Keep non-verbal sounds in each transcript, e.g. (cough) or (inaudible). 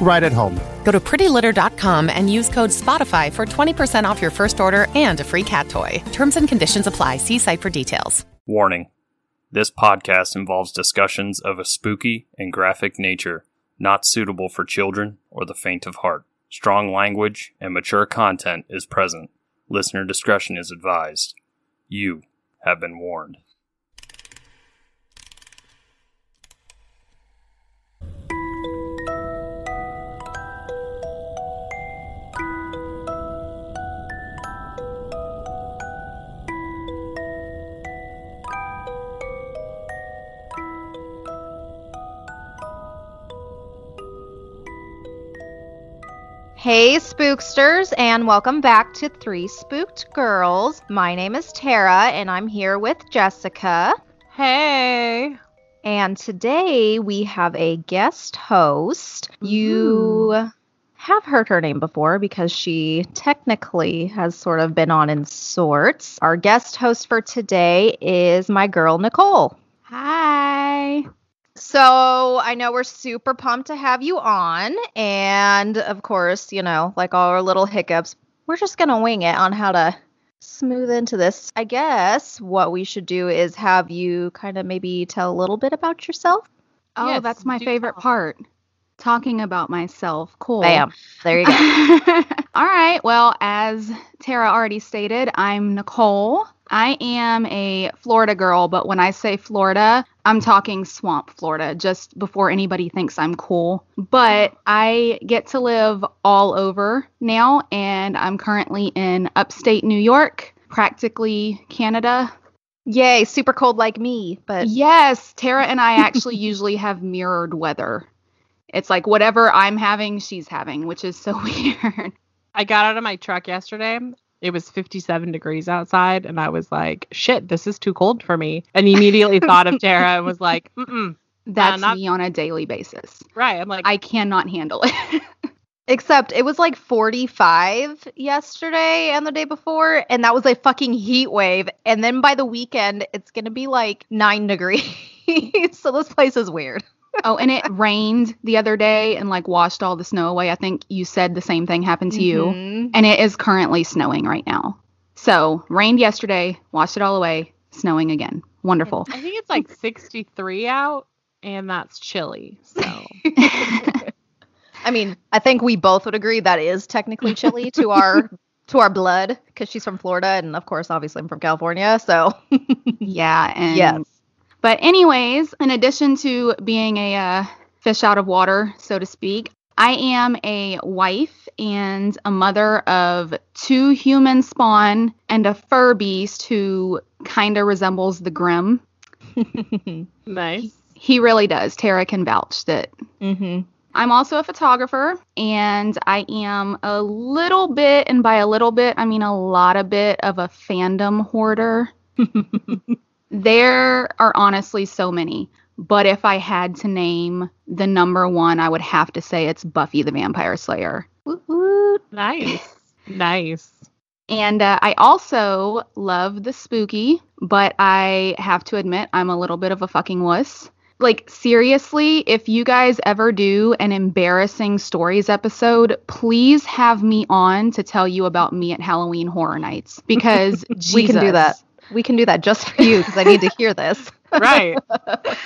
right at home. Go to prettylitter.com and use code SPOTIFY for 20% off your first order and a free cat toy. Terms and conditions apply. See site for details. Warning This podcast involves discussions of a spooky and graphic nature not suitable for children or the faint of heart. Strong language and mature content is present. Listener discretion is advised. You have been warned. Hey, spooksters, and welcome back to Three Spooked Girls. My name is Tara, and I'm here with Jessica. Hey. And today we have a guest host. You mm-hmm. have heard her name before because she technically has sort of been on in sorts. Our guest host for today is my girl, Nicole. Hi. So I know we're super pumped to have you on. And of course, you know, like all our little hiccups, we're just going to wing it on how to smooth into this. I guess what we should do is have you kind of maybe tell a little bit about yourself. Oh, Yes, that's my favorite tell. part. Talking about myself. Cool. Bam. There you go. (laughs) All right. Well, as Tara already stated, I'm Nicole. I am a Florida girl, but when I say Florida, I'm talking swamp Florida, just before anybody thinks I'm cool. But I get to live all over now, and I'm currently in upstate New York, practically Canada. Yay, super cold like me. But Yes, Tara and I actually (laughs) usually have mirrored weather. It's like whatever I'm having, she's having, which is so (laughs) weird. I got out of my truck yesterday. It was 57 degrees outside, and I was like, shit, this is too cold for me. And immediately (laughs) thought of Tara and was like, mm That's not- me on a daily basis. right. I'm like, I cannot handle it. (laughs) except it was like 45 yesterday and the day before, and that was a fucking heat wave. And then by the weekend, it's going to be like nine degrees. (laughs) so this place is weird. Oh, and it rained the other day and like washed all the snow away. I think you said the same thing happened to you. Mhm. And it is currently snowing right now. So, rained yesterday, washed it all away, snowing again. Wonderful. I think it's like 63 out, and that's chilly. So, (laughs) I mean, I think we both would agree that is technically chilly to our (laughs) to our blood because she's from Florida, and of course, obviously, I'm from California. So Yeah, and Yes. But anyways, in addition to being a uh, fish out of water, so to speak, I am a wife and a mother of two human spawn and a fur beast who kind of resembles the Grim. (laughs) nice. He really does. Tara can vouch that. hmm I'm also a photographer and I am a little bit, and by a little bit, I mean a lot of bit of a fandom hoarder. (laughs) There are honestly so many, but if I had to name the number one, I would have to say it's Buffy the Vampire Slayer. Nice. (laughs) nice. And uh, I also love the spooky, but I have to admit I'm a little bit of a fucking wuss. Like seriously, if you guys ever do an embarrassing stories episode, please have me on to tell you about me at Halloween Horror Nights because (laughs) we can do that. We can do that just for you because I need to hear this. (laughs) Right. (laughs)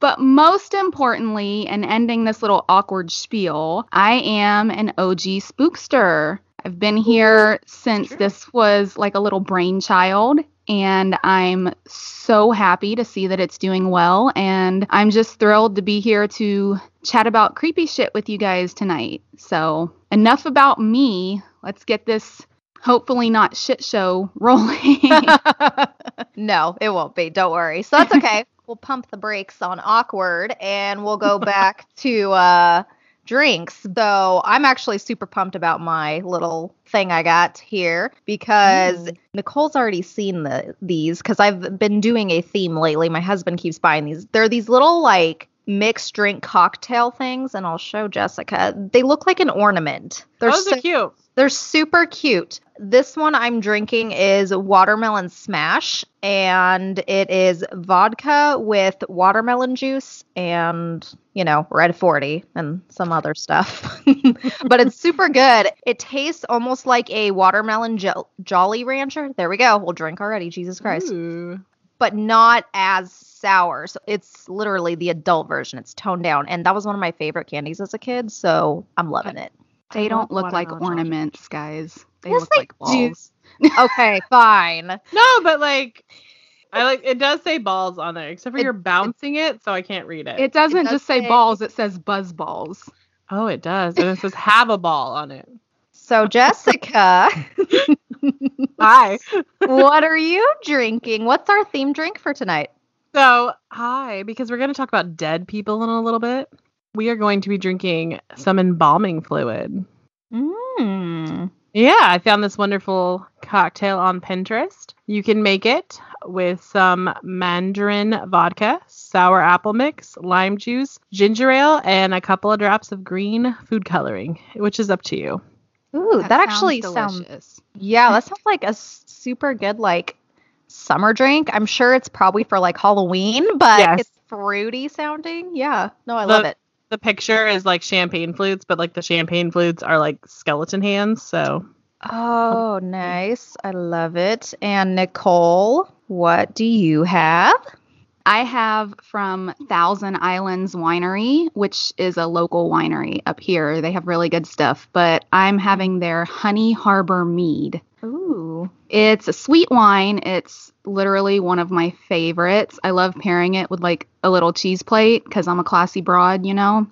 But most importantly, and ending this little awkward spiel, I am an OG spookster. I've been here since true. this was like a little brainchild, and I'm so happy to see that it's doing well. And I'm just thrilled to be here to chat about creepy shit with you guys tonight. So, enough about me. Let's get this hopefully not shit show rolling. (laughs) no, it won't be. Don't worry. So that's okay. (laughs) we'll pump the brakes on awkward and we'll go back (laughs) to uh drinks. Though I'm actually super pumped about my little thing I got here because Nicole's already seen the these because I've been doing a theme lately. My husband keeps buying these. They're these little like mixed drink cocktail things, and I'll show Jessica. They look like an ornament. They're Those so- are cute. They're super cute. This one I'm drinking is watermelon smash, and it is vodka with watermelon juice and, you know, red 40 and some other stuff. (laughs) but it's super good. It tastes almost like a watermelon jo- Jolly Rancher. There we go. We'll drink already. Jesus Christ. Ooh. But not as sour. So it's literally the adult version. It's toned down. And that was one of my favorite candies as a kid. So I'm loving it. They I don't look like watermelon chocolate. ornaments, guys. They Yes, look they like balls. (laughs) Okay, fine. No, but like, I like it does say balls on there, except for It- you're bouncing it, so I can't read it. It doesn't does just say say- balls, it says buzz balls. oh, it does, and it says have a ball on it. So, Jessica, (laughs) Hi. what are you drinking? What's our theme drink for tonight? So, hi, because we're going to talk about dead people in a little bit. We are going to be drinking some embalming fluid. Mm. Yeah, I found this wonderful cocktail on Pinterest. You can make it with some mandarin vodka, sour apple mix, lime juice, ginger ale, and a couple of drops of green food coloring, which is up to you. Ooh, that, actually sounds. delicious. Yeah, that sounds like a super good like summer drink. I'm sure it's probably for like Halloween, but Yes. it's fruity sounding. Yeah, no, I The- love it. The picture is like champagne flutes, but like the champagne flutes are like skeleton hands. So Oh, nice. I love it. And Nicole, what do you have? I have from Thousand Islands Winery, which is a local winery up here. They have really good stuff, but I'm having their Honey Harbor Mead. Ooh. It's a sweet wine. It's literally one of my favorites. I love pairing it with like a little cheese plate because I'm a classy broad, you know?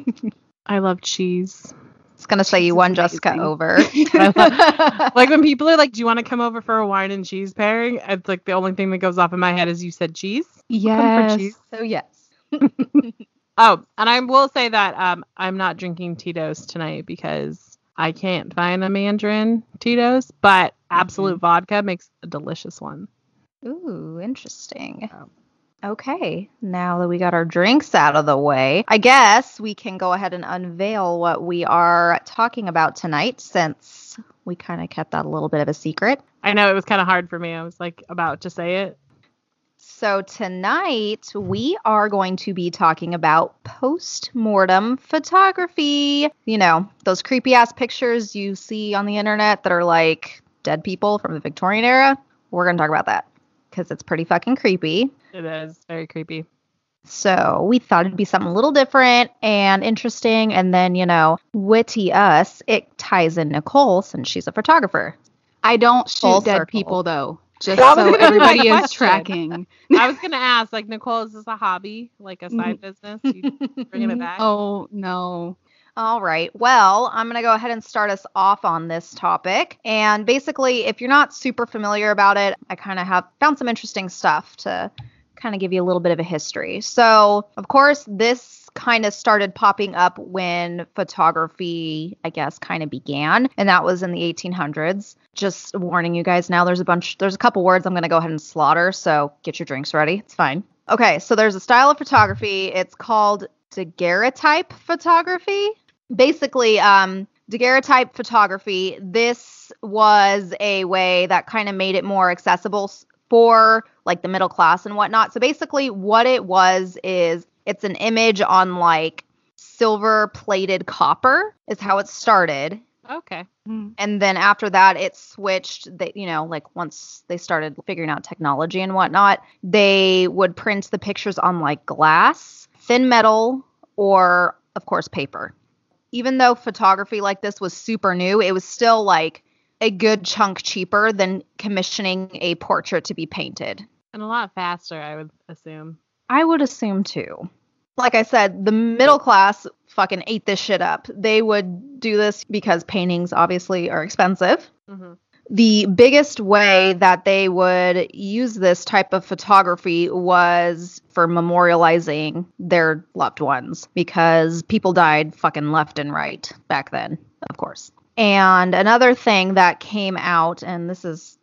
(laughs) I love cheese. It's gonna say you is won Jessica amazing. over. (laughs) (laughs) like when people are like, "Do you want to come over for a wine and cheese pairing?" It's like the only thing that goes off in my head is you said cheese. yes. cheese. So yes. Oh, and I will say that um, I'm not drinking Tito's tonight because I can't find a Mandarin Tito's, but Absolut Vodka makes a delicious one. Ooh, interesting. Okay, now that we got our drinks out of the way, I guess we can go ahead and unveil what we are talking about tonight since we kind of kept that a little bit of a secret. I know it was kind of hard for me. I was like about to say it. So, tonight we are going to be talking about post mortem photography. You know, those creepy ass pictures you see on the internet that are like dead people from the Victorian era. We're going to talk about that because it's pretty fucking creepy. It is very creepy. So we thought it'd be something a little different and interesting. And then, you know, witty us, it ties in Nicole since she's a photographer. I don't shoot Full dead circle. people though, just That so gonna be my everybody is question. tracking. (laughs) I was gonna ask, like, Nicole, is this a hobby, like a side (laughs) business? You bringing it (laughs) back? Oh no. All right. Well, I'm going to go ahead and start us off on this topic. And basically, if you're not super familiar about it, I kind of have found some interesting stuff to kind of give you a little bit of a history. So, of course, this kind of started popping up when photography, I guess, kind of began, and that was in the 1800s. Just warning you guys now, there's a bunch, there's a couple words I'm going to go ahead and slaughter, so get your drinks ready. It's fine. Okay, so there's a style of photography. It's called daguerreotype photography. Basically, um, daguerreotype photography. This was a way that kind of made it more accessible for like the middle class and whatnot. So basically, what it was is it's an image on like silver plated copper is how it started Okay. and then after that it switched That you know like once they started figuring out technology and whatnot they would print the pictures on like glass thin metal or of course paper even though photography like this was super new it was still like a good chunk cheaper than commissioning a portrait to be painted And a lot faster, I would assume. I would assume too. Like I said, the middle class fucking ate this shit up. They would do this because paintings obviously are expensive. hmm the biggest way that they would use this type of photography was for memorializing their loved ones because people died fucking left and right back then, of course. And another thing that came out, and this is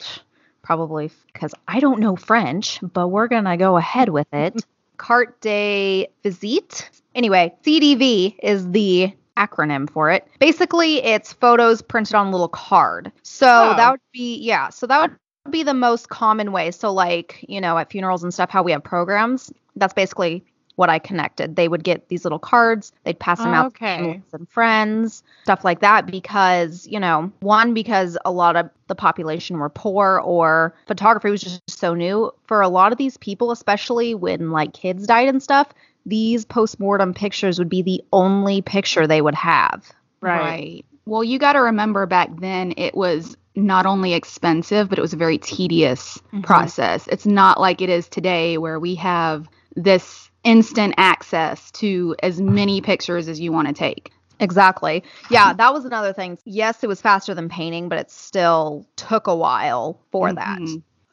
probably because I don't know French, but we're going to go ahead with it. (laughs) Carte de visite. Anyway, CDV is the acronym for it. Basically, it's photos printed on a little card. So Oh. that would be, yeah, so that would be the most common way. So, like, you know, at funerals and stuff, how we have programs, that's basically what I connected. They would get these little cards, they'd pass them out Okay. families and friends, stuff like that, because, you know, one, because a lot of the population were poor or photography was just so new. For a lot of these people, especially when like kids died and stuff, these postmortem pictures would be the only picture they would have. Right. Well, you got to remember back then it was not only expensive, but it was a very tedious Mhm. process. It's not like it is today where we have this instant access to as many pictures as you want to take. Exactly. Yeah, that was another thing. Yes, it was faster than painting, but it still took a while for that.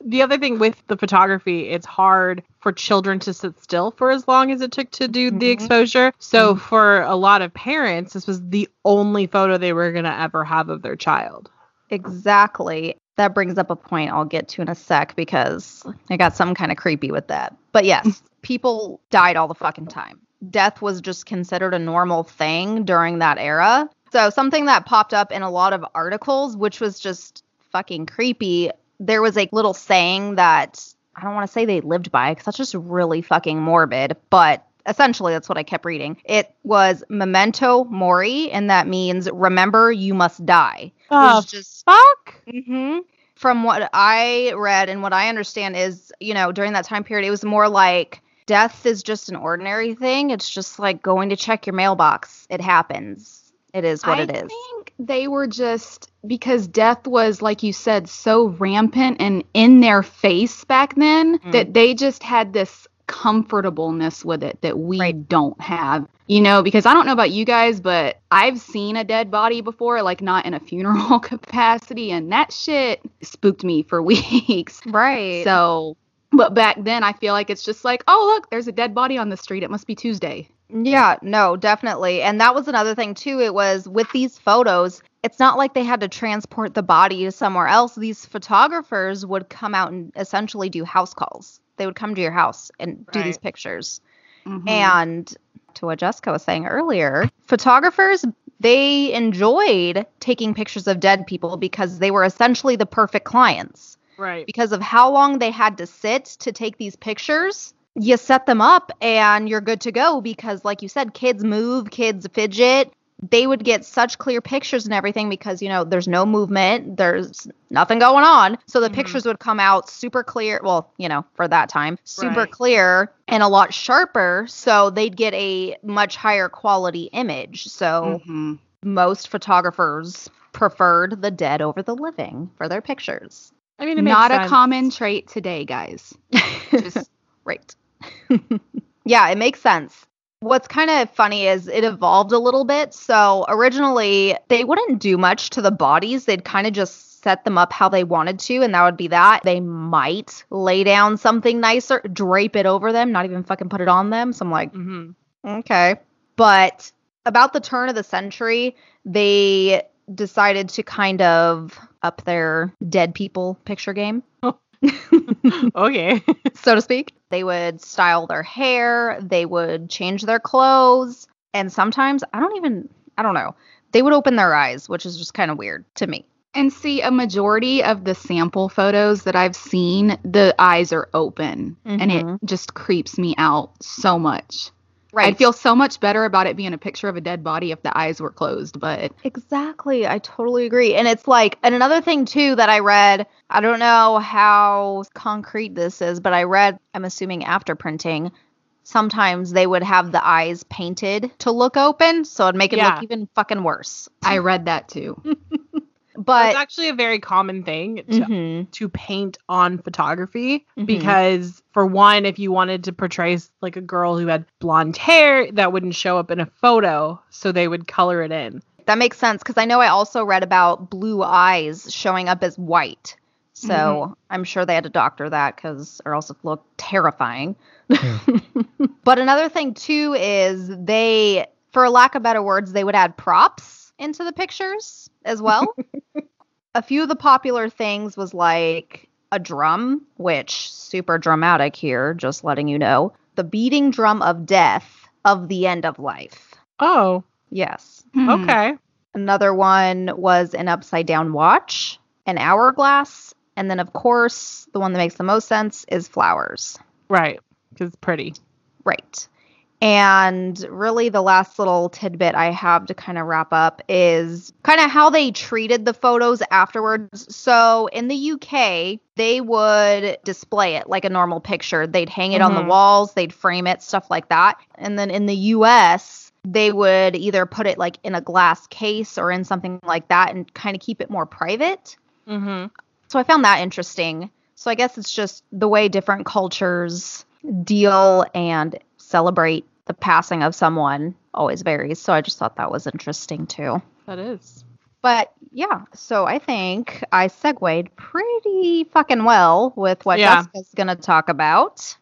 The other thing with the photography, it's hard for children to sit still for as long as it took to do the Mhm. exposure. So for a lot of parents, this was the only photo they were going to ever have of their child. Exactly. That brings up a point I'll get to in a sec because I got some kind of creepy with that. But yes, (laughs) people died all the fucking time. Death was just considered a normal thing during that era. So, something that popped up in a lot of articles, which was just fucking creepy, there was a little saying that I don't want to say they lived by because that's just really fucking morbid, but essentially that's what I kept reading. It was memento mori, and that means remember you must die. Oh, just fuck. hmm From what I read and what I understand is, you know, during that time period, it was more like death is just an ordinary thing. It's just like going to check your mailbox. It happens. It is what I it is. They were just because death was, like you said, so rampant and in their face back then Mm. that they just had this comfortableness with it that we Right. don't have. You know, because I don't know about you guys, but I've seen a dead body before, like not in a funeral (laughs) capacity, and that shit spooked me for (laughs) weeks. Right. So, but back then, I feel like it's just like, oh, look, there's a dead body on the street. It must be Tuesday. Yeah, no, definitely. And that was another thing too. It was with these photos, it's not like they had to transport the body to somewhere else. These photographers would come out and essentially do house calls. They would come to your house and do these Right. pictures. Mhm. And to what Jessica was saying earlier, photographers they enjoyed taking pictures of dead people because they were essentially the perfect clients. Right. Because of how long they had to sit to take these pictures, you set them up and you're good to go because like you said kids move, kids fidget. They would get such clear pictures and everything because you know there's no movement, there's nothing going on. So the Mhm. pictures would come out super clear, well, you know, for that time, super Right. clear and a lot sharper, so they'd get a much higher quality image. So Mhm. most photographers preferred the dead over the living for their pictures. I mean, it makes Not a common trait today, guys. (laughs) Just- right. (laughs) yeah, it makes sense. What's kind of funny is it evolved a little bit. So originally, they wouldn't do much to the bodies. They'd kind of just set them up how they wanted to, and that would be that. They might lay down something nicer, drape it over them, not even fucking put it on them. So I'm like, Mhm. Okay. But about the turn of the century, they decided to kind of up their dead people picture game, (laughs) okay. (laughs) so to speak. They would style their hair, they would change their clothes, and sometimes, I don't even, I don't know, they would open their eyes, which is just kind of weird to me. and see, a majority of the sample photos that I've seen, the eyes are open, and it Mhm. just creeps me out so much. Right. I'd feel so much better about it being a picture of a dead body if the eyes were closed, but Exactly. I totally agree. And it's like, and another thing too that I read, I don't know how concrete this is, but I read, I'm assuming after printing, sometimes they would have the eyes painted to look open. So it'd make it Yeah. look even fucking worse. I read that too. (laughs) But it's actually a very common thing to, Mhm. to paint on photography Mhm. because for one if you wanted to portray like a girl who had blonde hair that wouldn't show up in a photo so they would color it in That makes sense because I know I also read about blue eyes showing up as white. So Mm-hmm. I'm sure they had to doctor that because, or else it looked terrifying. (laughs) (laughs) but another thing too is they, for lack of better words, they would add props into the pictures as well. (laughs) a few of the popular things was like a drum, which super dramatic here, just letting you know. The beating drum of death of the end of life. Oh, Yes. Hmm. okay. Another one was an upside down watch, an hourglass, and then of course, the one that makes the most sense is flowers. Right. Because it's pretty. Right. And really, the last little tidbit I have to kind of wrap up is kind of how they treated the photos afterwards. So, in the UK, they would display it like a normal picture. They'd hang it on the Mhm. walls, they'd frame it, stuff like that. And then in the US, they would either put it like in a glass case or in something like that and kind of keep it more private. Mm-hmm. So I found that interesting. So I guess it's just the way different cultures deal and celebrate the passing of someone always varies. So I just thought that was interesting too. That is. But yeah, so I think I segued pretty fucking well with what Yeah. Jessica's going to talk about.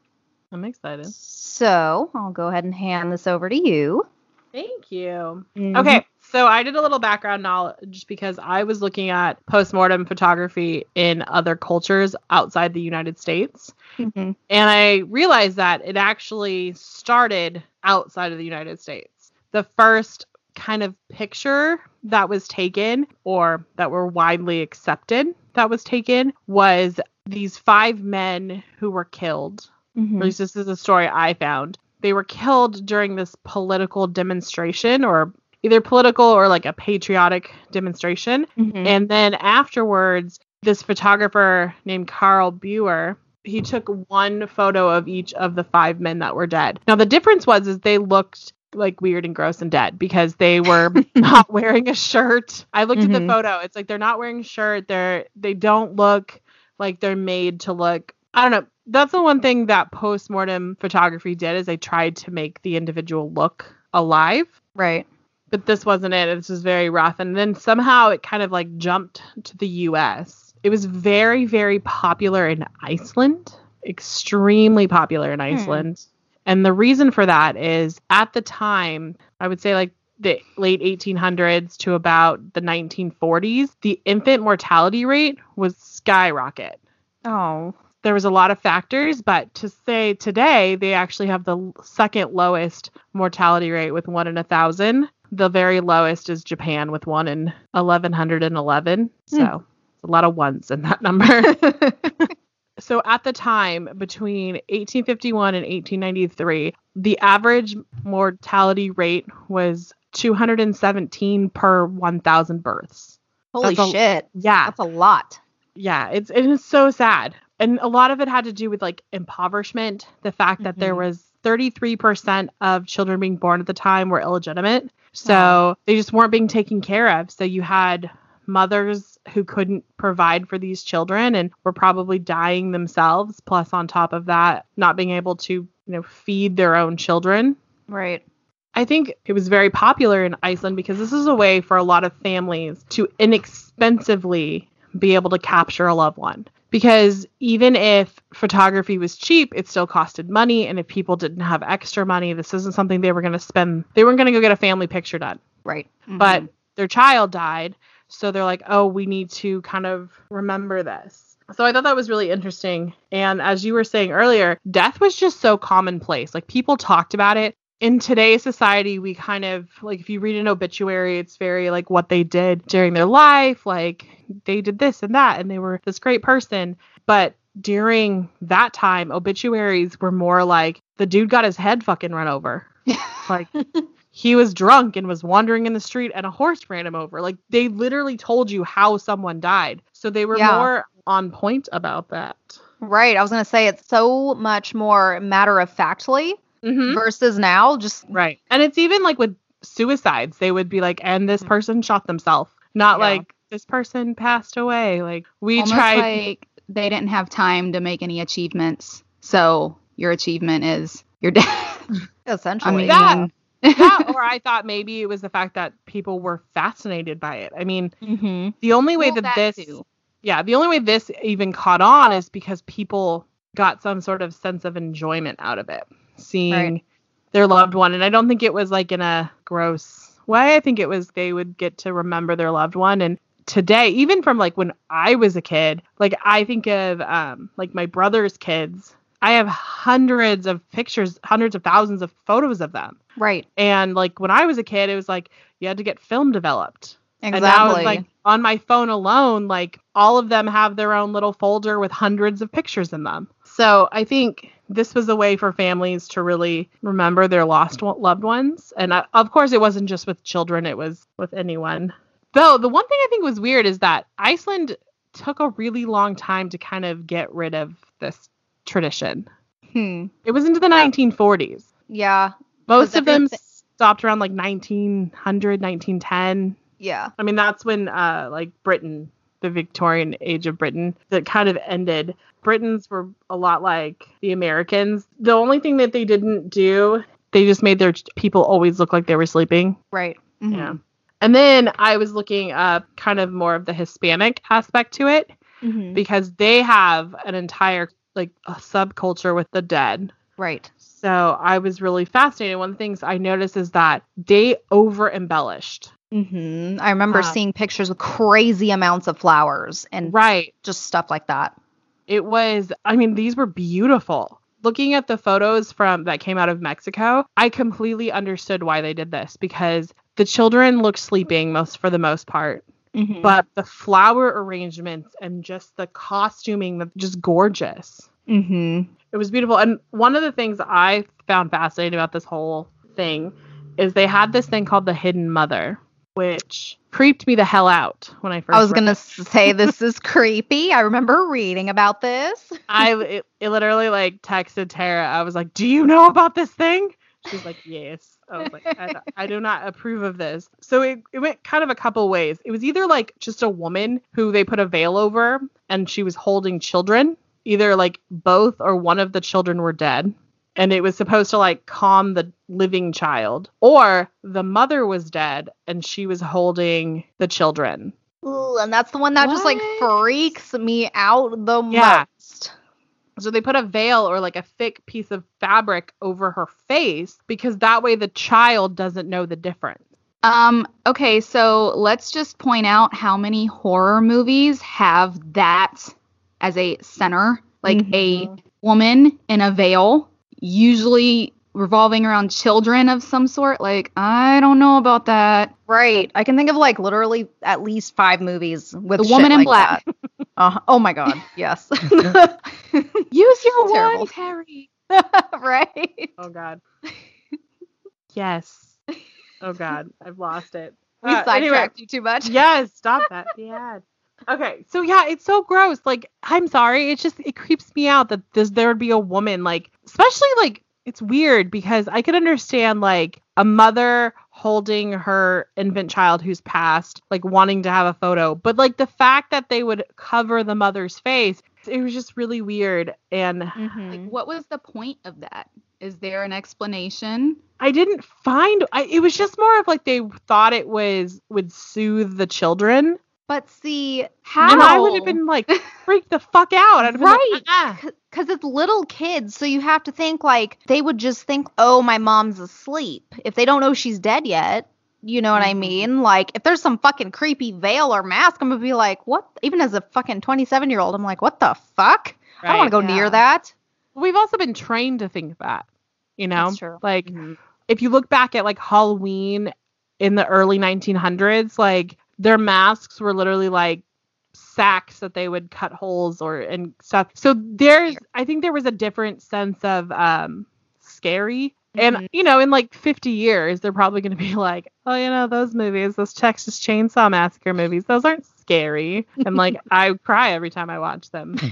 I'm excited. So I'll go ahead and hand this over to you. Thank you. Mhm. Okay, so I did a little background knowledge because I was looking at postmortem photography in other cultures outside the United States. Mhm. And I realized that it actually started outside of the United States. The first kind of picture that was taken or that were widely accepted that was taken was these five men who were killed Mhm. at least this is a story I found. They were killed during this political demonstration, or either political or like a patriotic demonstration. Mhm. And then afterwards, this photographer named Carl Buer, he took one photo of each of the five men that were dead. Now the difference was is they looked like weird and gross and dead because they were (laughs) not wearing a shirt. I looked at Mhm. the photo. It's like they're not wearing a shirt. They're they don't look like they're made to look I don't know. That's the one thing that postmortem photography did is they tried to make the individual look alive Right. but this wasn't it. This was very rough. And then somehow it kind of like jumped to the US. It was very, very popular in Iceland, extremely popular in hmm. Iceland. And the reason for that is at the time, I would say like the late 1800s to about the 1940s, the infant mortality rate was skyrocket Oh. There was a lot of factors, but to say today they actually have the second lowest mortality rate with one in a thousand. The very lowest is Japan with one in eleven hundred and eleven. Hmm. So it's a lot of ones in that number. (laughs) so at the time between 1851 and 1893, the average mortality rate was 217 per 1,000 births. Holy a- shit. Yeah, That's a lot. yeah it's it is so sad and a lot of it had to do with like impoverishment the fact that there Mhm. was 33% of children being born at the time were illegitimate so Wow. they just weren't being taken care of so you had mothers who couldn't provide for these children and were probably dying themselves plus on top of that not being able to you know feed their own children Right. I think it was very popular in Iceland because this is a way for a lot of families to inexpensively be able to capture a loved one. Because even if photography was cheap, it still costed money. And if people didn't have extra money, this isn't something they were going to spend. They weren't going to go get a family picture done. Right. Mm-hmm. But their child died. So they're like, oh, we need to kind of remember this. So I thought that was really interesting. And as you were saying earlier, death was just so commonplace. Like people talked about it. In today's society, we kind of like if you read an obituary, it's very like what they did during their life, like they did this and that, and they were this great person. But during that time, obituaries were more like the dude got his head fucking run over. (laughs) like he was drunk and was wandering in the street and a horse ran him over. Like they literally told you how someone died. So they were Yeah. more on point about that. Right. I was going to say it's so much more matter of factly Mm-hmm. versus now. Just Right. And it's even like with suicides, they would be like, and this person shot themselves. Not Yeah. like this person passed away. Like we Almost tried like they didn't have time to make any achievements. So your achievement is your death. (laughs) I essentially. mean, That- (laughs) that or I thought maybe it was the fact that people were fascinated by it. I mean, mm-hmm. the only way Well, that, that this too. yeah, the only way this even caught on is because people got some sort of sense of enjoyment out of it, seeing Right. their loved one. And I don't think it was like in a gross way. I think it was they would get to remember their loved one. And today, even from like when I was a kid, like I think of um like my brother's kids. I have hundreds of pictures, hundreds of thousands of photos of them. Right. And like when I was a kid, it was like you had to get film developed. Exactly. And now like on my phone alone, like all of them have their own little folder with hundreds of pictures in them. So I think this was a way for families to really remember their lost loved ones. And I, of course, it wasn't just with children, it was with anyone. Though the one thing I think was weird is that Iceland took a really long time to kind of get rid of this tradition. hmm. It was into the 1940s. Yeah. Most of them everything- stopped around like 1900, 1910. Yeah. I mean, that's when uh like Britain, the Victorian age of Britain, that kind of ended. Britons were a lot like the Americans. The only thing that they didn't do, they just made their people always look like they were sleeping. Right. Mhm. Yeah. And then I was looking up kind of more of the Hispanic aspect to it Mhm. because they have an entire like a subculture with the dead. Right. So I was really fascinated. One of the things I noticed is that they over embellished. hmm I remember Wow. seeing pictures with crazy amounts of flowers and Right. just stuff like that. It was I mean these were beautiful. Looking at the photos from that came out of Mexico, I completely understood why they did this because the children looked sleeping most for the most part, Mhm. but the flower arrangements and just the costuming just gorgeous. Mhm. It was beautiful. And one of the things I found fascinating about this whole thing is they had this thing called the hidden mother, which creeped me the hell out when I first I was gonna it. say this is creepy. I remember reading about this. (laughs) I it, it literally like texted Tara. I was like, "Do you know about this thing?" She's like, "Yes." I was like, I, I do not approve of this." So it, it went kind of a couple ways. It was either like just a woman who they put a veil over and she was holding children, either like both or one of the children were dead. And it was supposed to like calm the living child, or the mother was dead and she was holding the children. Ooh, and that's the one that just like freaks me out the Yeah. most. So they put a veil or like a thick piece of fabric over her face because that way the child doesn't know the difference. Um, okay, so let's just point out how many horror movies have that as a center, like a woman in a veil, usually revolving around children of some sort. Like, I don't know about that. Right. I can think of like literally at least five movies with The shit Woman in like Black. Uh, oh my god. Yes. (laughs) (laughs) Use your Terrible. one, Terry. (laughs) right. Oh God. yes. Oh God, I've lost it. We Uh, anyway, sidetracked you too much. yes, stop that. Yeah. Okay, so yeah, it's so gross. Like, I'm sorry, it's just it creeps me out that this there would be a woman like, especially like it's weird because I could understand like a mother holding her infant child who's passed, like wanting to have a photo, but like the fact that they would cover the mother's face, it was just really weird. And Mhm. Like, what was the point of that? Is there an explanation? I didn't find I, it was just more of like they thought it was would soothe the children. But see, How? And I would have been like (laughs) freaked the fuck out. I'd have been Right. like, "Uh-uh." because it's little kids, so you have to think like they would just think, oh, my mom's asleep. If they don't know she's dead yet, you know what I Mhm. mean? Like, if there's some fucking creepy veil or mask, I'm gonna be like, what? Even as a fucking 27 year old, I'm like, what the fuck? I don't want to Right. go near that. We've also been trained to think that, you know, like Mhm. if you look back at like Halloween in the early 1900s, like their masks were literally like sacks that they would cut holes or and stuff. So there's, I think there was a different sense of um scary. And Mhm. you know, in like 50 years, they're probably going to be like, oh, you know, those movies, those Texas Chainsaw Massacre movies, those aren't scary. And like, (laughs) I cry every time I watch them. (laughs)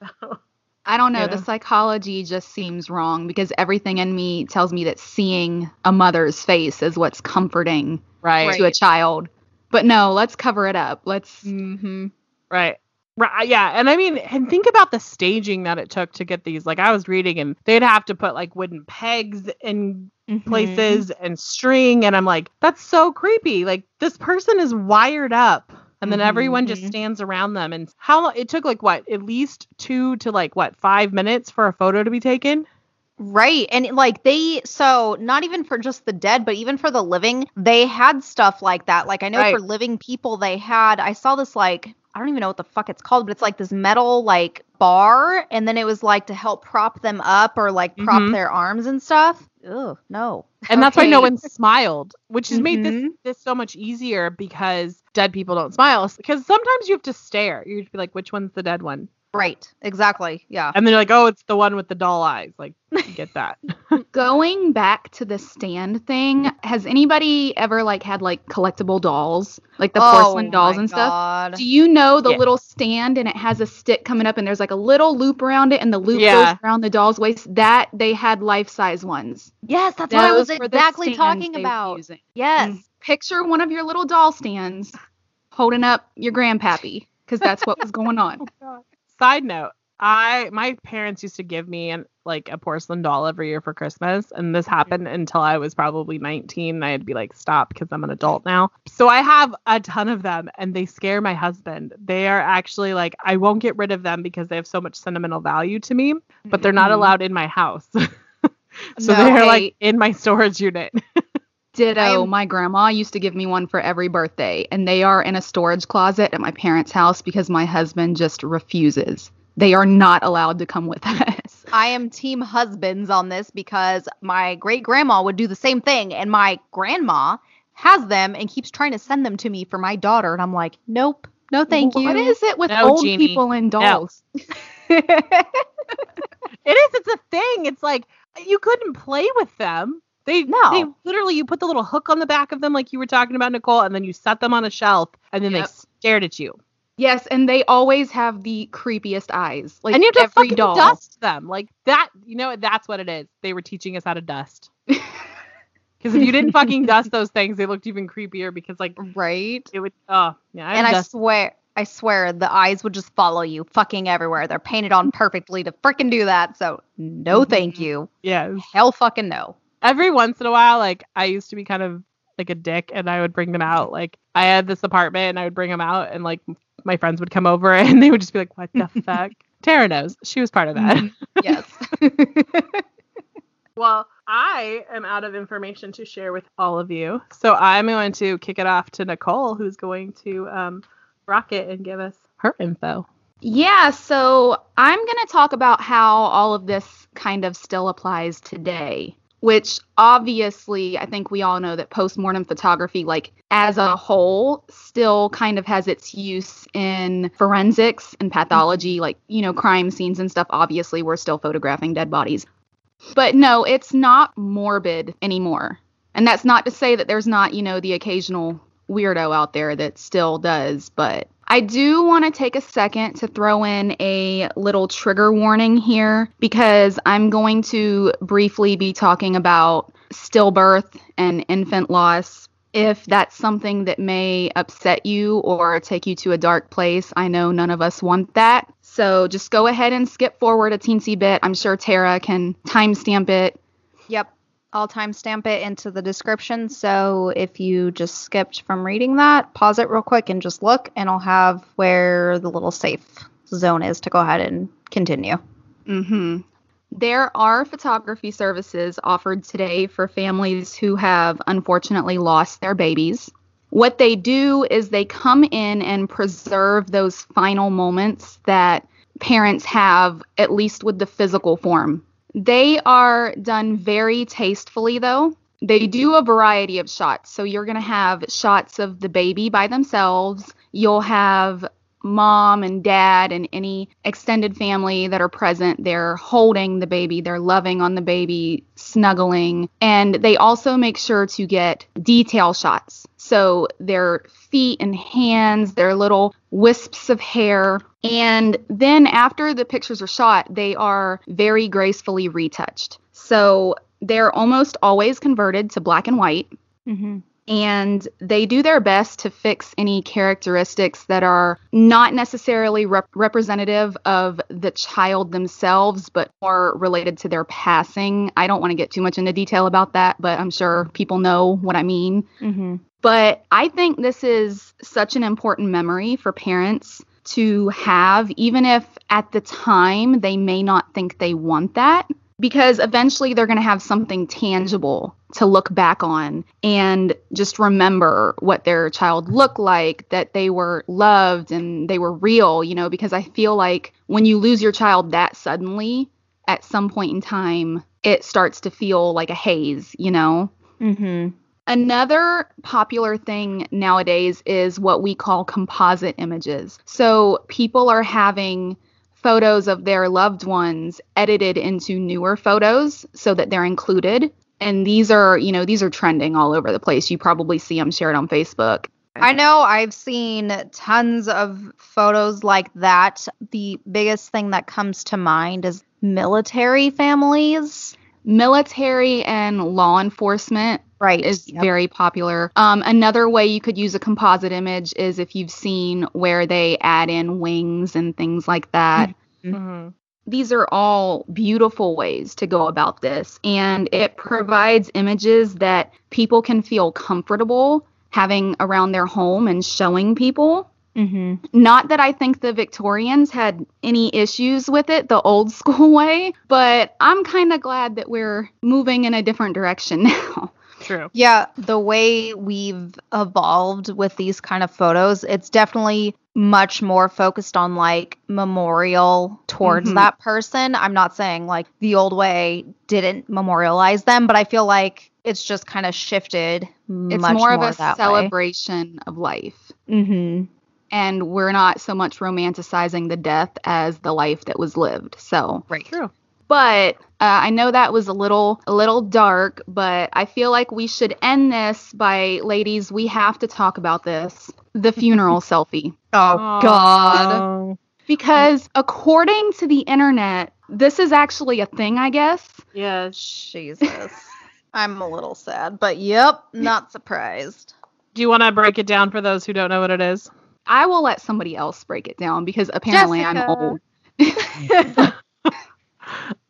(laughs) I don't know. You The psychology just seems wrong because everything in me tells me that seeing a mother's face is what's comforting right. to a child. But no, let's cover it up. Let's. Mm-hmm. Right. Right, yeah, and I mean, and think about the staging that it took to get these. Like I was reading, and they'd have to put like wooden pegs in Mm-hmm. places and string, and I'm like, that's so creepy. Like this person is wired up, and then everyone just Mhm. stands around them. And how long? It took like what, at least two to like what, five minutes for a photo to be taken. Right. And like they so not even for just the dead, but even for the living, they had stuff like that. Like I know Right. for living people they had I saw this like I don't even know what the fuck it's called, but it's like this metal like bar and then it was like to help prop them up or like prop Mhm. their arms and stuff. Ugh, no. And that's why no one smiled, which has made this Mhm. this so much easier because dead people don't smile. Because sometimes you have to stare. You have to be like, which one's the dead one? Right. Exactly. Yeah. And then you're like, oh, it's the one with the doll eyes. Like, (laughs) get that. (laughs) Going back to the stand thing, has anybody ever like had like collectible dolls, like the porcelain Oh dolls my and stuff? Do you know the Yeah. little stand and it has a stick coming up and there's like a little loop around it and the loop Yeah. goes around the doll's waist? That they had life size ones. Yes, that's what I was Those were the exactly talking about. Yes. Mm. Picture one of your little doll stands holding up your grandpappy because that's what was going on. (laughs) Side note, I my parents used to give me an, like a porcelain doll every year for Christmas, and this happened until I was probably 19. I had to be like, stop, because I'm an adult now. So I have a ton of them, and they scare my husband. They are actually like, I won't get rid of them because they have so much sentimental value to me, but they're not Mhm. allowed in my house. (laughs) so No, they're hey. like in my storage unit. (laughs) Ditto. Am- my grandma used to give me one for every birthday, and they are in a storage closet at my parents' house because my husband just refuses. They are not allowed to come with us. (laughs) I am team husbands on this because my great grandma would do the same thing, and my grandma has them and keeps trying to send them to me for my daughter, and I'm like, nope, no, thank you. What is it with No, old Jeannie. people and No. dolls? (laughs) (laughs) It is. It's a thing. It's like you couldn't play with them. They No. They literally you put the little hook on the back of them, like you were talking about, Nicole, and then you set them on a shelf, and then Yep. they stared at you. Yes, and they always have the creepiest eyes. Like and you have to every doll. dust them like that. You know, that's what it is. They were teaching us how to dust. (laughs) Because if you didn't fucking (laughs) dust those things, they looked even creepier. Because like right? it would. Oh yeah. and I dust- swear, I swear, the eyes would just follow you fucking everywhere. They're painted on perfectly to freaking do that. So no, thank mm-hmm. you. yeah. Hell, fucking no. Every once in a while, like I used to be kind of like a dick and I would bring them out. Like I had this apartment and I would bring them out and like my friends would come over (laughs) and they would just be like, what the (laughs) fuck? Tara knows. She was part of that. Yes. (laughs) Well, I am out of information to share with all of you. So I'm going to kick it off to Nicole, who's going to um, rock it and give us her info. Yeah, so I'm going to talk about how all of this kind of still applies today, which obviously I think we all know that postmortem photography, like as a whole, still kind of has its use in forensics and pathology, mm-hmm. like, you know, crime scenes and stuff. Obviously, we're still photographing dead bodies. But no, it's not morbid anymore. And that's not to say that there's not, you know, the occasional weirdo out there that still does, but I do want to take a second to throw in a little trigger warning here because I'm going to briefly be talking about stillbirth and infant loss. If that's something that may upset you or take you to a dark place, I know none of us want that. So just go ahead and skip forward a teensy bit. I'm sure Tara can timestamp it. Yep. I'll timestamp it into the description. So if you just skipped from reading that, pause it real quick and just look, and I'll have where the little safe zone is to go ahead and continue. hmm There are photography services offered today for families who have unfortunately lost their babies. What they do is they come in and preserve those final moments that parents have, at least with the physical form. They are done very tastefully, though. They do a variety of shots. So you're going to have shots of the baby by themselves. You'll have mom and dad and any extended family that are present. They're holding the baby, they're loving on the baby, snuggling. And they also make sure to get detail shots. So their feet and hands, their little wisps of hair. And then after the pictures are shot, they are very gracefully retouched. So they're almost always converted to black and white. Mm-hmm. and they do their best to fix any characteristics that are not necessarily rep- representative of the child themselves, but more related to their passing. I don't want to get too much into detail about that, but I'm sure people know what I mean. Mm-hmm. But I think this is such an important memory for parents to have, even if at the time they may not think they want that, because eventually they're going to have something tangible to look back on and just remember what their child looked like, that they were loved and they were real, you know, because I feel like when you lose your child that suddenly, at some point in time, it starts to feel like a haze, you know? Mm-hmm. Another popular thing nowadays is what we call composite images. So people are having photos of their loved ones edited into newer photos so that they're included. And these are, you know, these are trending all over the place. You probably see them shared on Facebook. I know I've seen tons of photos like that. The biggest thing that comes to mind is military families. Military and law enforcement Right. is Yep. very popular. Um, another way you could use a composite image is if you've seen where they add in wings and things like that. Mhm. These are all beautiful ways to go about this, and it provides images that people can feel comfortable having around their home and showing people. Mm-hmm. Not that I think the Victorians had any issues with it the old (laughs) school way, but I'm kind of glad that we're moving in a different direction (laughs) now. True. Yeah, the way we've evolved with these kind of photos, it's definitely much more focused on like memorial towards Mhm. that person. I'm not saying like the old way didn't memorialize them, but I feel like it's just kind of shifted It's much more of a celebration of life. Mm-hmm. And we're not so much romanticizing the death as the life that was lived. So, Right. True. But uh, I know that was a little a little dark, but I feel like we should end this by ladies, we have to talk about this. The funeral (laughs) selfie. Oh, God. Oh, Because according to the internet, this is actually a thing, I guess. yes. Jesus. (laughs) I'm a little sad, but yep, not surprised. Do you want to break it down for those who don't know what it is? I will let somebody else break it down because apparently I'm old. (laughs)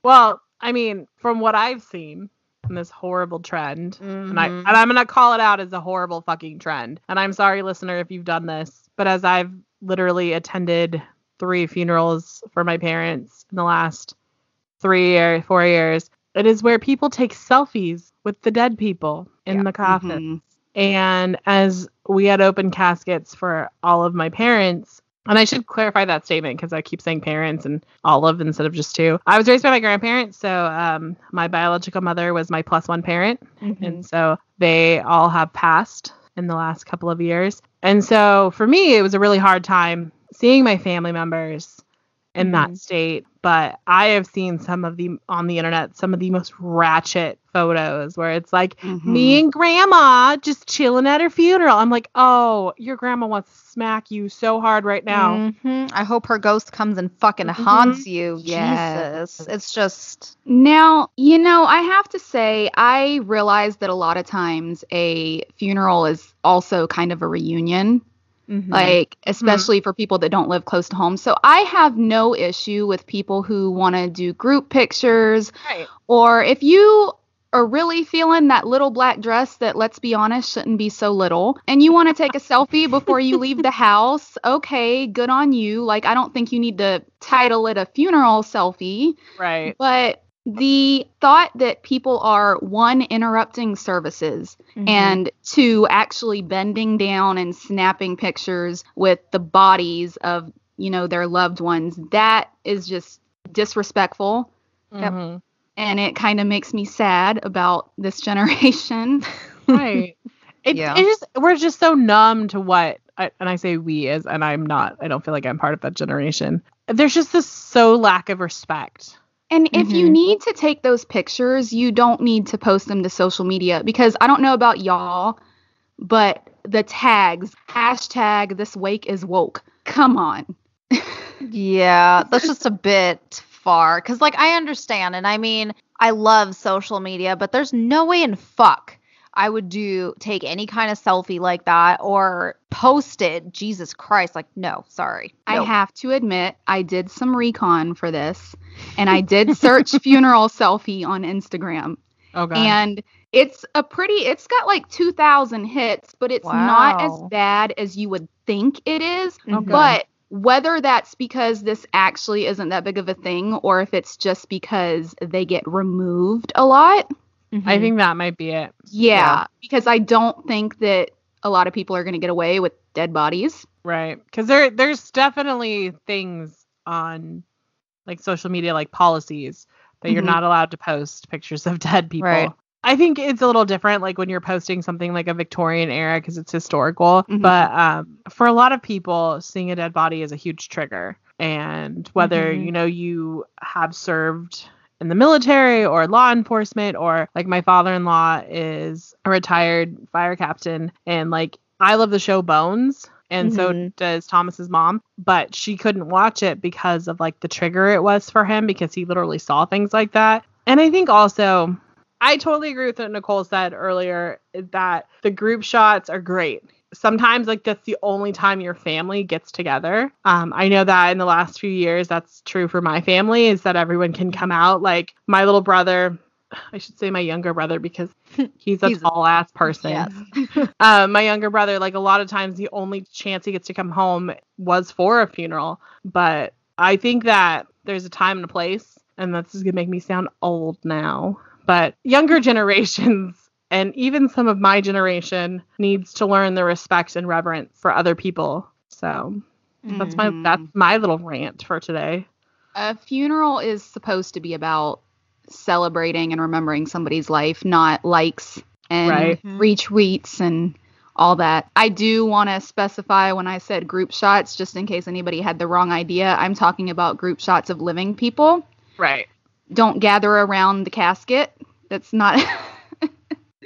Well, I mean, from what I've seen in this horrible trend, and I Mhm. and I'm gonna call it out as a horrible fucking trend. And I'm sorry, listener, if you've done this, but as I've literally attended three funerals for my parents in the last three or four years, it is where people take selfies with the dead people in Yeah. the coffin. Mhm. And as we had open caskets for all of my parents, and I should clarify that statement because I keep saying parents and olive instead of just two. I was raised by my grandparents, so um, my biological mother was my plus one parent, and so they all have passed in the last couple of years. And so for me, it was a really hard time seeing my family members in that state. But I have seen some of the on the internet some of the most ratchet photos where it's like Mhm. me and grandma just chilling at her funeral. I'm like, oh, your grandma wants to smack you so hard right now. Mhm. I hope her ghost comes and fucking Mhm. haunts you. Yes. Jesus. It's just Now, you know, I have to say, I realize that a lot of times a funeral is also kind of a reunion, mhm. like, especially for people that don't live close to home. So I have no issue with people who want to do group pictures, Right. or if you are really feeling that little black dress that, let's be honest, shouldn't be so little, and you want to take a (laughs) selfie before you leave the house, okay, good on you. Like, I don't think you need to title it a funeral selfie. Right. But the thought that people are one interrupting services Mhm. and two actually bending down and snapping pictures with the bodies of you know their loved ones that is just disrespectful Yep. Mhm. and it kind of makes me sad about this generation (laughs) Right. It, Yeah. it just we're just so numb to what I, and I say we as and I'm not I don't feel like I'm part of that generation. There's just this so lack of respect. And if you Mhm. need to take those pictures, you don't need to post them to social media because I don't know about y'all, but the tags, hashtag this wake is woke. Come on. Yeah, that's just a bit far. Cause like I understand, and I mean, I love social media, but there's no way in fuck I would do take any kind of selfie like that or post it. Jesus Christ. Like, no, sorry. I have to admit, I did some recon for this, and I did search (laughs) funeral selfie on Instagram, Oh god. and it's a pretty. It's got like 2,000 hits, but it's not as bad as you would think it is. Mhm. But whether that's because this actually isn't that big of a thing, or if it's just because they get removed a lot, I think that might be it. yeah, Yeah. because I don't think that a lot of people are going to get away with dead bodies. Right. Because there there's definitely things on like social media like policies that you're Mhm. not allowed to post pictures of dead people. Right. I think it's a little different like when you're posting something like a Victorian era because it's historical. Mhm. But um, for a lot of people, seeing a dead body is a huge trigger. And whether Mhm. you know you have served in the military or law enforcement or like my father-in-law is a retired fire captain and like I love the show Bones and so Mhm. does Thomas's mom but she couldn't watch it because of like the trigger it was for him because he literally saw things like that and I think also I totally agree with what Nicole said earlier that the group shots are great. Sometimes like that's the only time your family gets together. Um, I know that in the last few years that's true for my family is that everyone can come out. Like my little brother, I should say my younger brother because (laughs) he's a He's tall ass person. Yes. um, (laughs) my younger brother, like a lot of times, the only chance he gets to come home was for a funeral. But I think that there's a time and a place, and this is gonna make me sound old now. But younger (laughs) generations and even some of my generation needs to learn the respect and reverence for other people. So that's my that's my little rant for today. a funeral is supposed to be about celebrating and remembering somebody's life, not likes and Right. Mm-hmm. retweets and all that. I do want to specify when I said group shots, just in case anybody had the wrong idea, I'm talking about group shots of living people. Right. Don't gather around the casket. That's not. (laughs)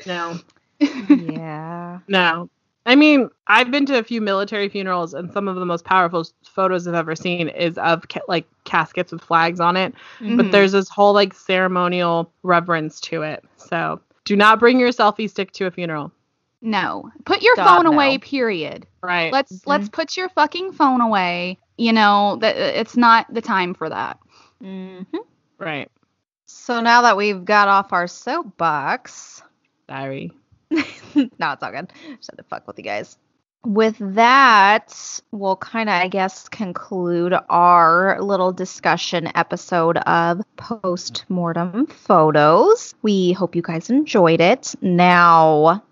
No. yeah. No. I mean, I've been to a few military funerals, and some of the most powerful photos I've ever seen is of ca- like caskets with flags on it. But Mhm. there's this whole like ceremonial reverence to it. So do not bring your selfie stick to a funeral. no. Put your God, phone no. away. Period. Right. Let's let's put your fucking phone away. You know that it's not the time for that. hmm right. So now that we've got off our soapbox, Sorry. (laughs) no, it's all good. Just had to fuck with you guys. With that, we'll kind of, I guess, conclude our little discussion episode of post mortem photos. We hope you guys enjoyed it. Now,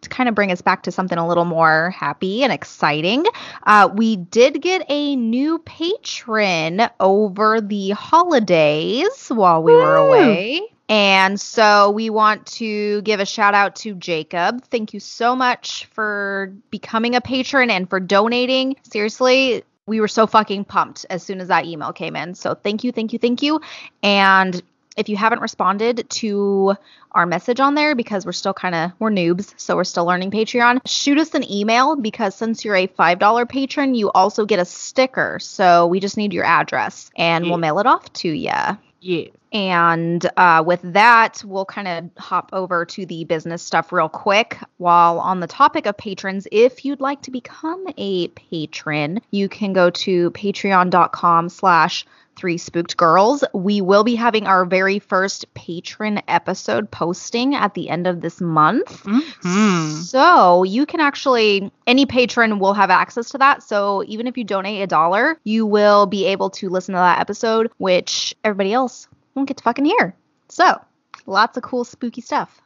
to kind of bring us back to something a little more happy and exciting, uh, we did get a new patron over the holidays while we were away. And so we want to give a shout out to Jacob. Thank you so much for becoming a patron and for donating. Seriously, we were so fucking pumped as soon as that email came in. So thank you, thank you, thank you. And if you haven't responded to our message on there because we're still kind of we're noobs, so we're still learning Patreon, shoot us an email because since you're a $5 patron, you also get a sticker. So we just need your address and we'll mail it off to you. Yeah. And uh, with that, we'll kind of hop over to the business stuff real quick. While on the topic of patrons, if you'd like to become a patron, you can go to patreon.com slash three spooked girls. We will be having our very first patron episode posting at the end of this month. Mhm. So you can actually, any patron will have access to that. So even if you donate a dollar, you will be able to listen to that episode, which everybody else won't get to fucking hear. So lots of cool, spooky stuff.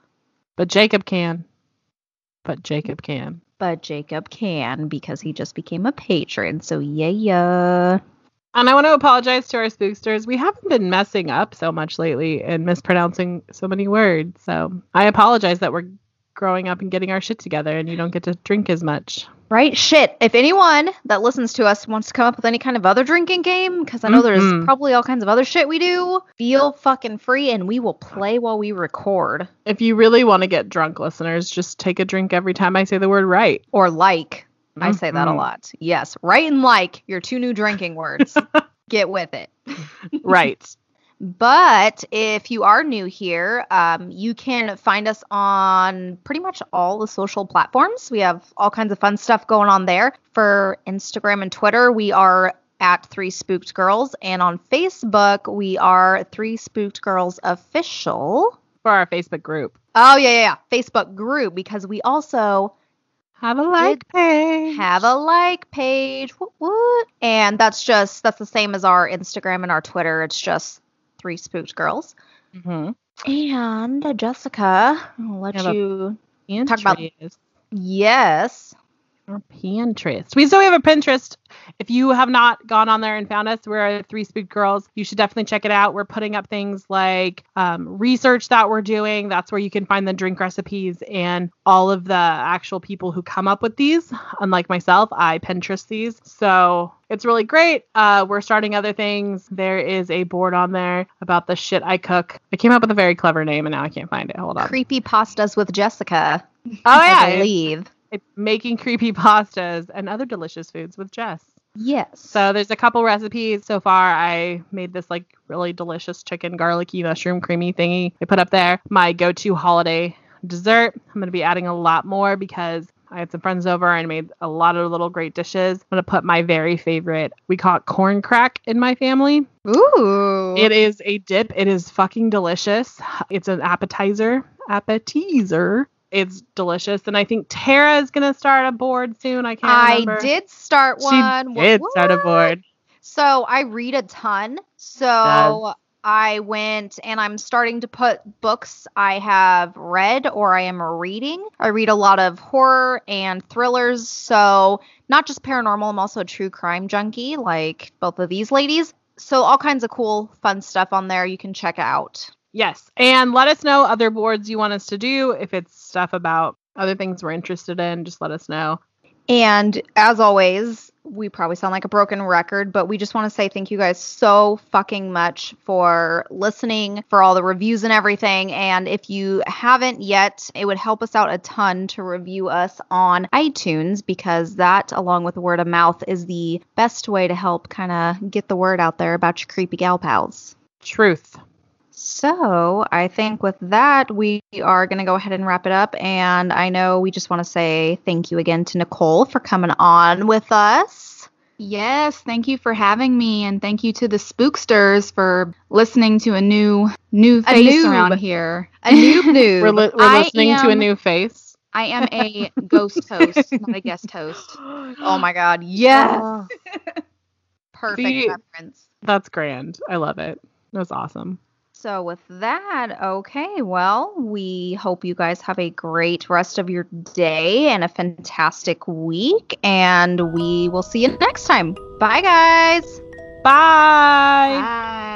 But Jacob can. But Jacob can. But Jacob can because he just became a patron. So yeah, yeah. And I want to apologize to our spooksters. We haven't been messing up so much lately and mispronouncing so many words. So I apologize that we're growing up and getting our shit together and you don't get to drink as much. Right? Shit. If anyone that listens to us wants to come up with any kind of other drinking game, because I know Mhm. there's probably all kinds of other shit we do, feel fucking free and we will play while we record. If you really want to get drunk, listeners, just take a drink every time I say the word right. Or like. I say that a Mhm. lot. Yes. Right and like, your two new drinking words. (laughs) Get with it. Right. (laughs) But if you are new here, um, you can find us on pretty much all the social platforms. We have all kinds of fun stuff going on there. For Instagram and Twitter, we are at Three Spooked Girls. And on Facebook, we are Three Spooked Girls Official. For our Facebook group. Oh, yeah, yeah, yeah. Facebook group, because we also Have a like page. have a like page. What, what? And that's just, that's the same as our Instagram and our Twitter. It's just Three Spooked Girls. Mm-hmm. And uh, Jessica, I'll let you. Talk about- Yes. Or Pinterest. We still have a Pinterest. If you have not gone on there and found us, we're Three Spook Girls. You should definitely check it out. We're putting up things like um, research that we're doing. That's where you can find the drink recipes and all of the actual people who come up with these. Unlike myself, I Pinterest these. So it's really great. Uh, we're starting other things. There is a board on there about the shit I cook. I came up with a very clever name and now I can't find it. Hold on. Creepy pastas with Jessica. oh, I yeah. believe. It's making creepy pastas and other delicious foods with Jess. Yes. So there's a couple recipes so far. I made this like really delicious chicken garlicky mushroom creamy thingy. I put up there my go-to holiday dessert. I'm gonna be adding a lot more because I had some friends over and made a lot of little great dishes. I'm gonna put my very favorite. We call it corn crack in my family. Ooh. It is a dip. It is fucking delicious. It's an appetizer. Appetizer. It's delicious, and I think Tara is gonna start a board soon. I can't I remember. did start one. She one. did start a board. So I read a ton. So Does. I went and I'm starting to put books I have read or I am reading. I read a lot of horror and thrillers. So not just paranormal, I'm also a true crime junkie, like both of these ladies. So all kinds of cool, fun stuff on there you can check out. Yes. And let us know other boards you want us to do. If it's stuff about other things we're interested in, just let us know. And as always, we probably sound like a broken record, but we just want to say thank you guys so fucking much for listening, for all the reviews and everything. And if you haven't yet, it would help us out a ton to review us on iTunes because that, along with word of mouth, is the best way to help kind of get the word out there about your creepy gal pals. Truth. So I think with that, we are going to go ahead and wrap it up. And I know we just want to say thank you again to Nicole for coming on with us. Yes, thank you for having me, and thank you to the Spooksters for listening to a new new A face noob. around here. A noob (laughs) noob. We're, li- we're I listening to a new face. I am a ghost host, (laughs) not a guest host. oh my God. Yes. Oh, Perfect See- reference. that's grand. I love it. That's awesome. So, with that, okay, well, we hope you guys have a great rest of your day and a fantastic week. And we will see you next time. Bye, guys. Bye. Bye.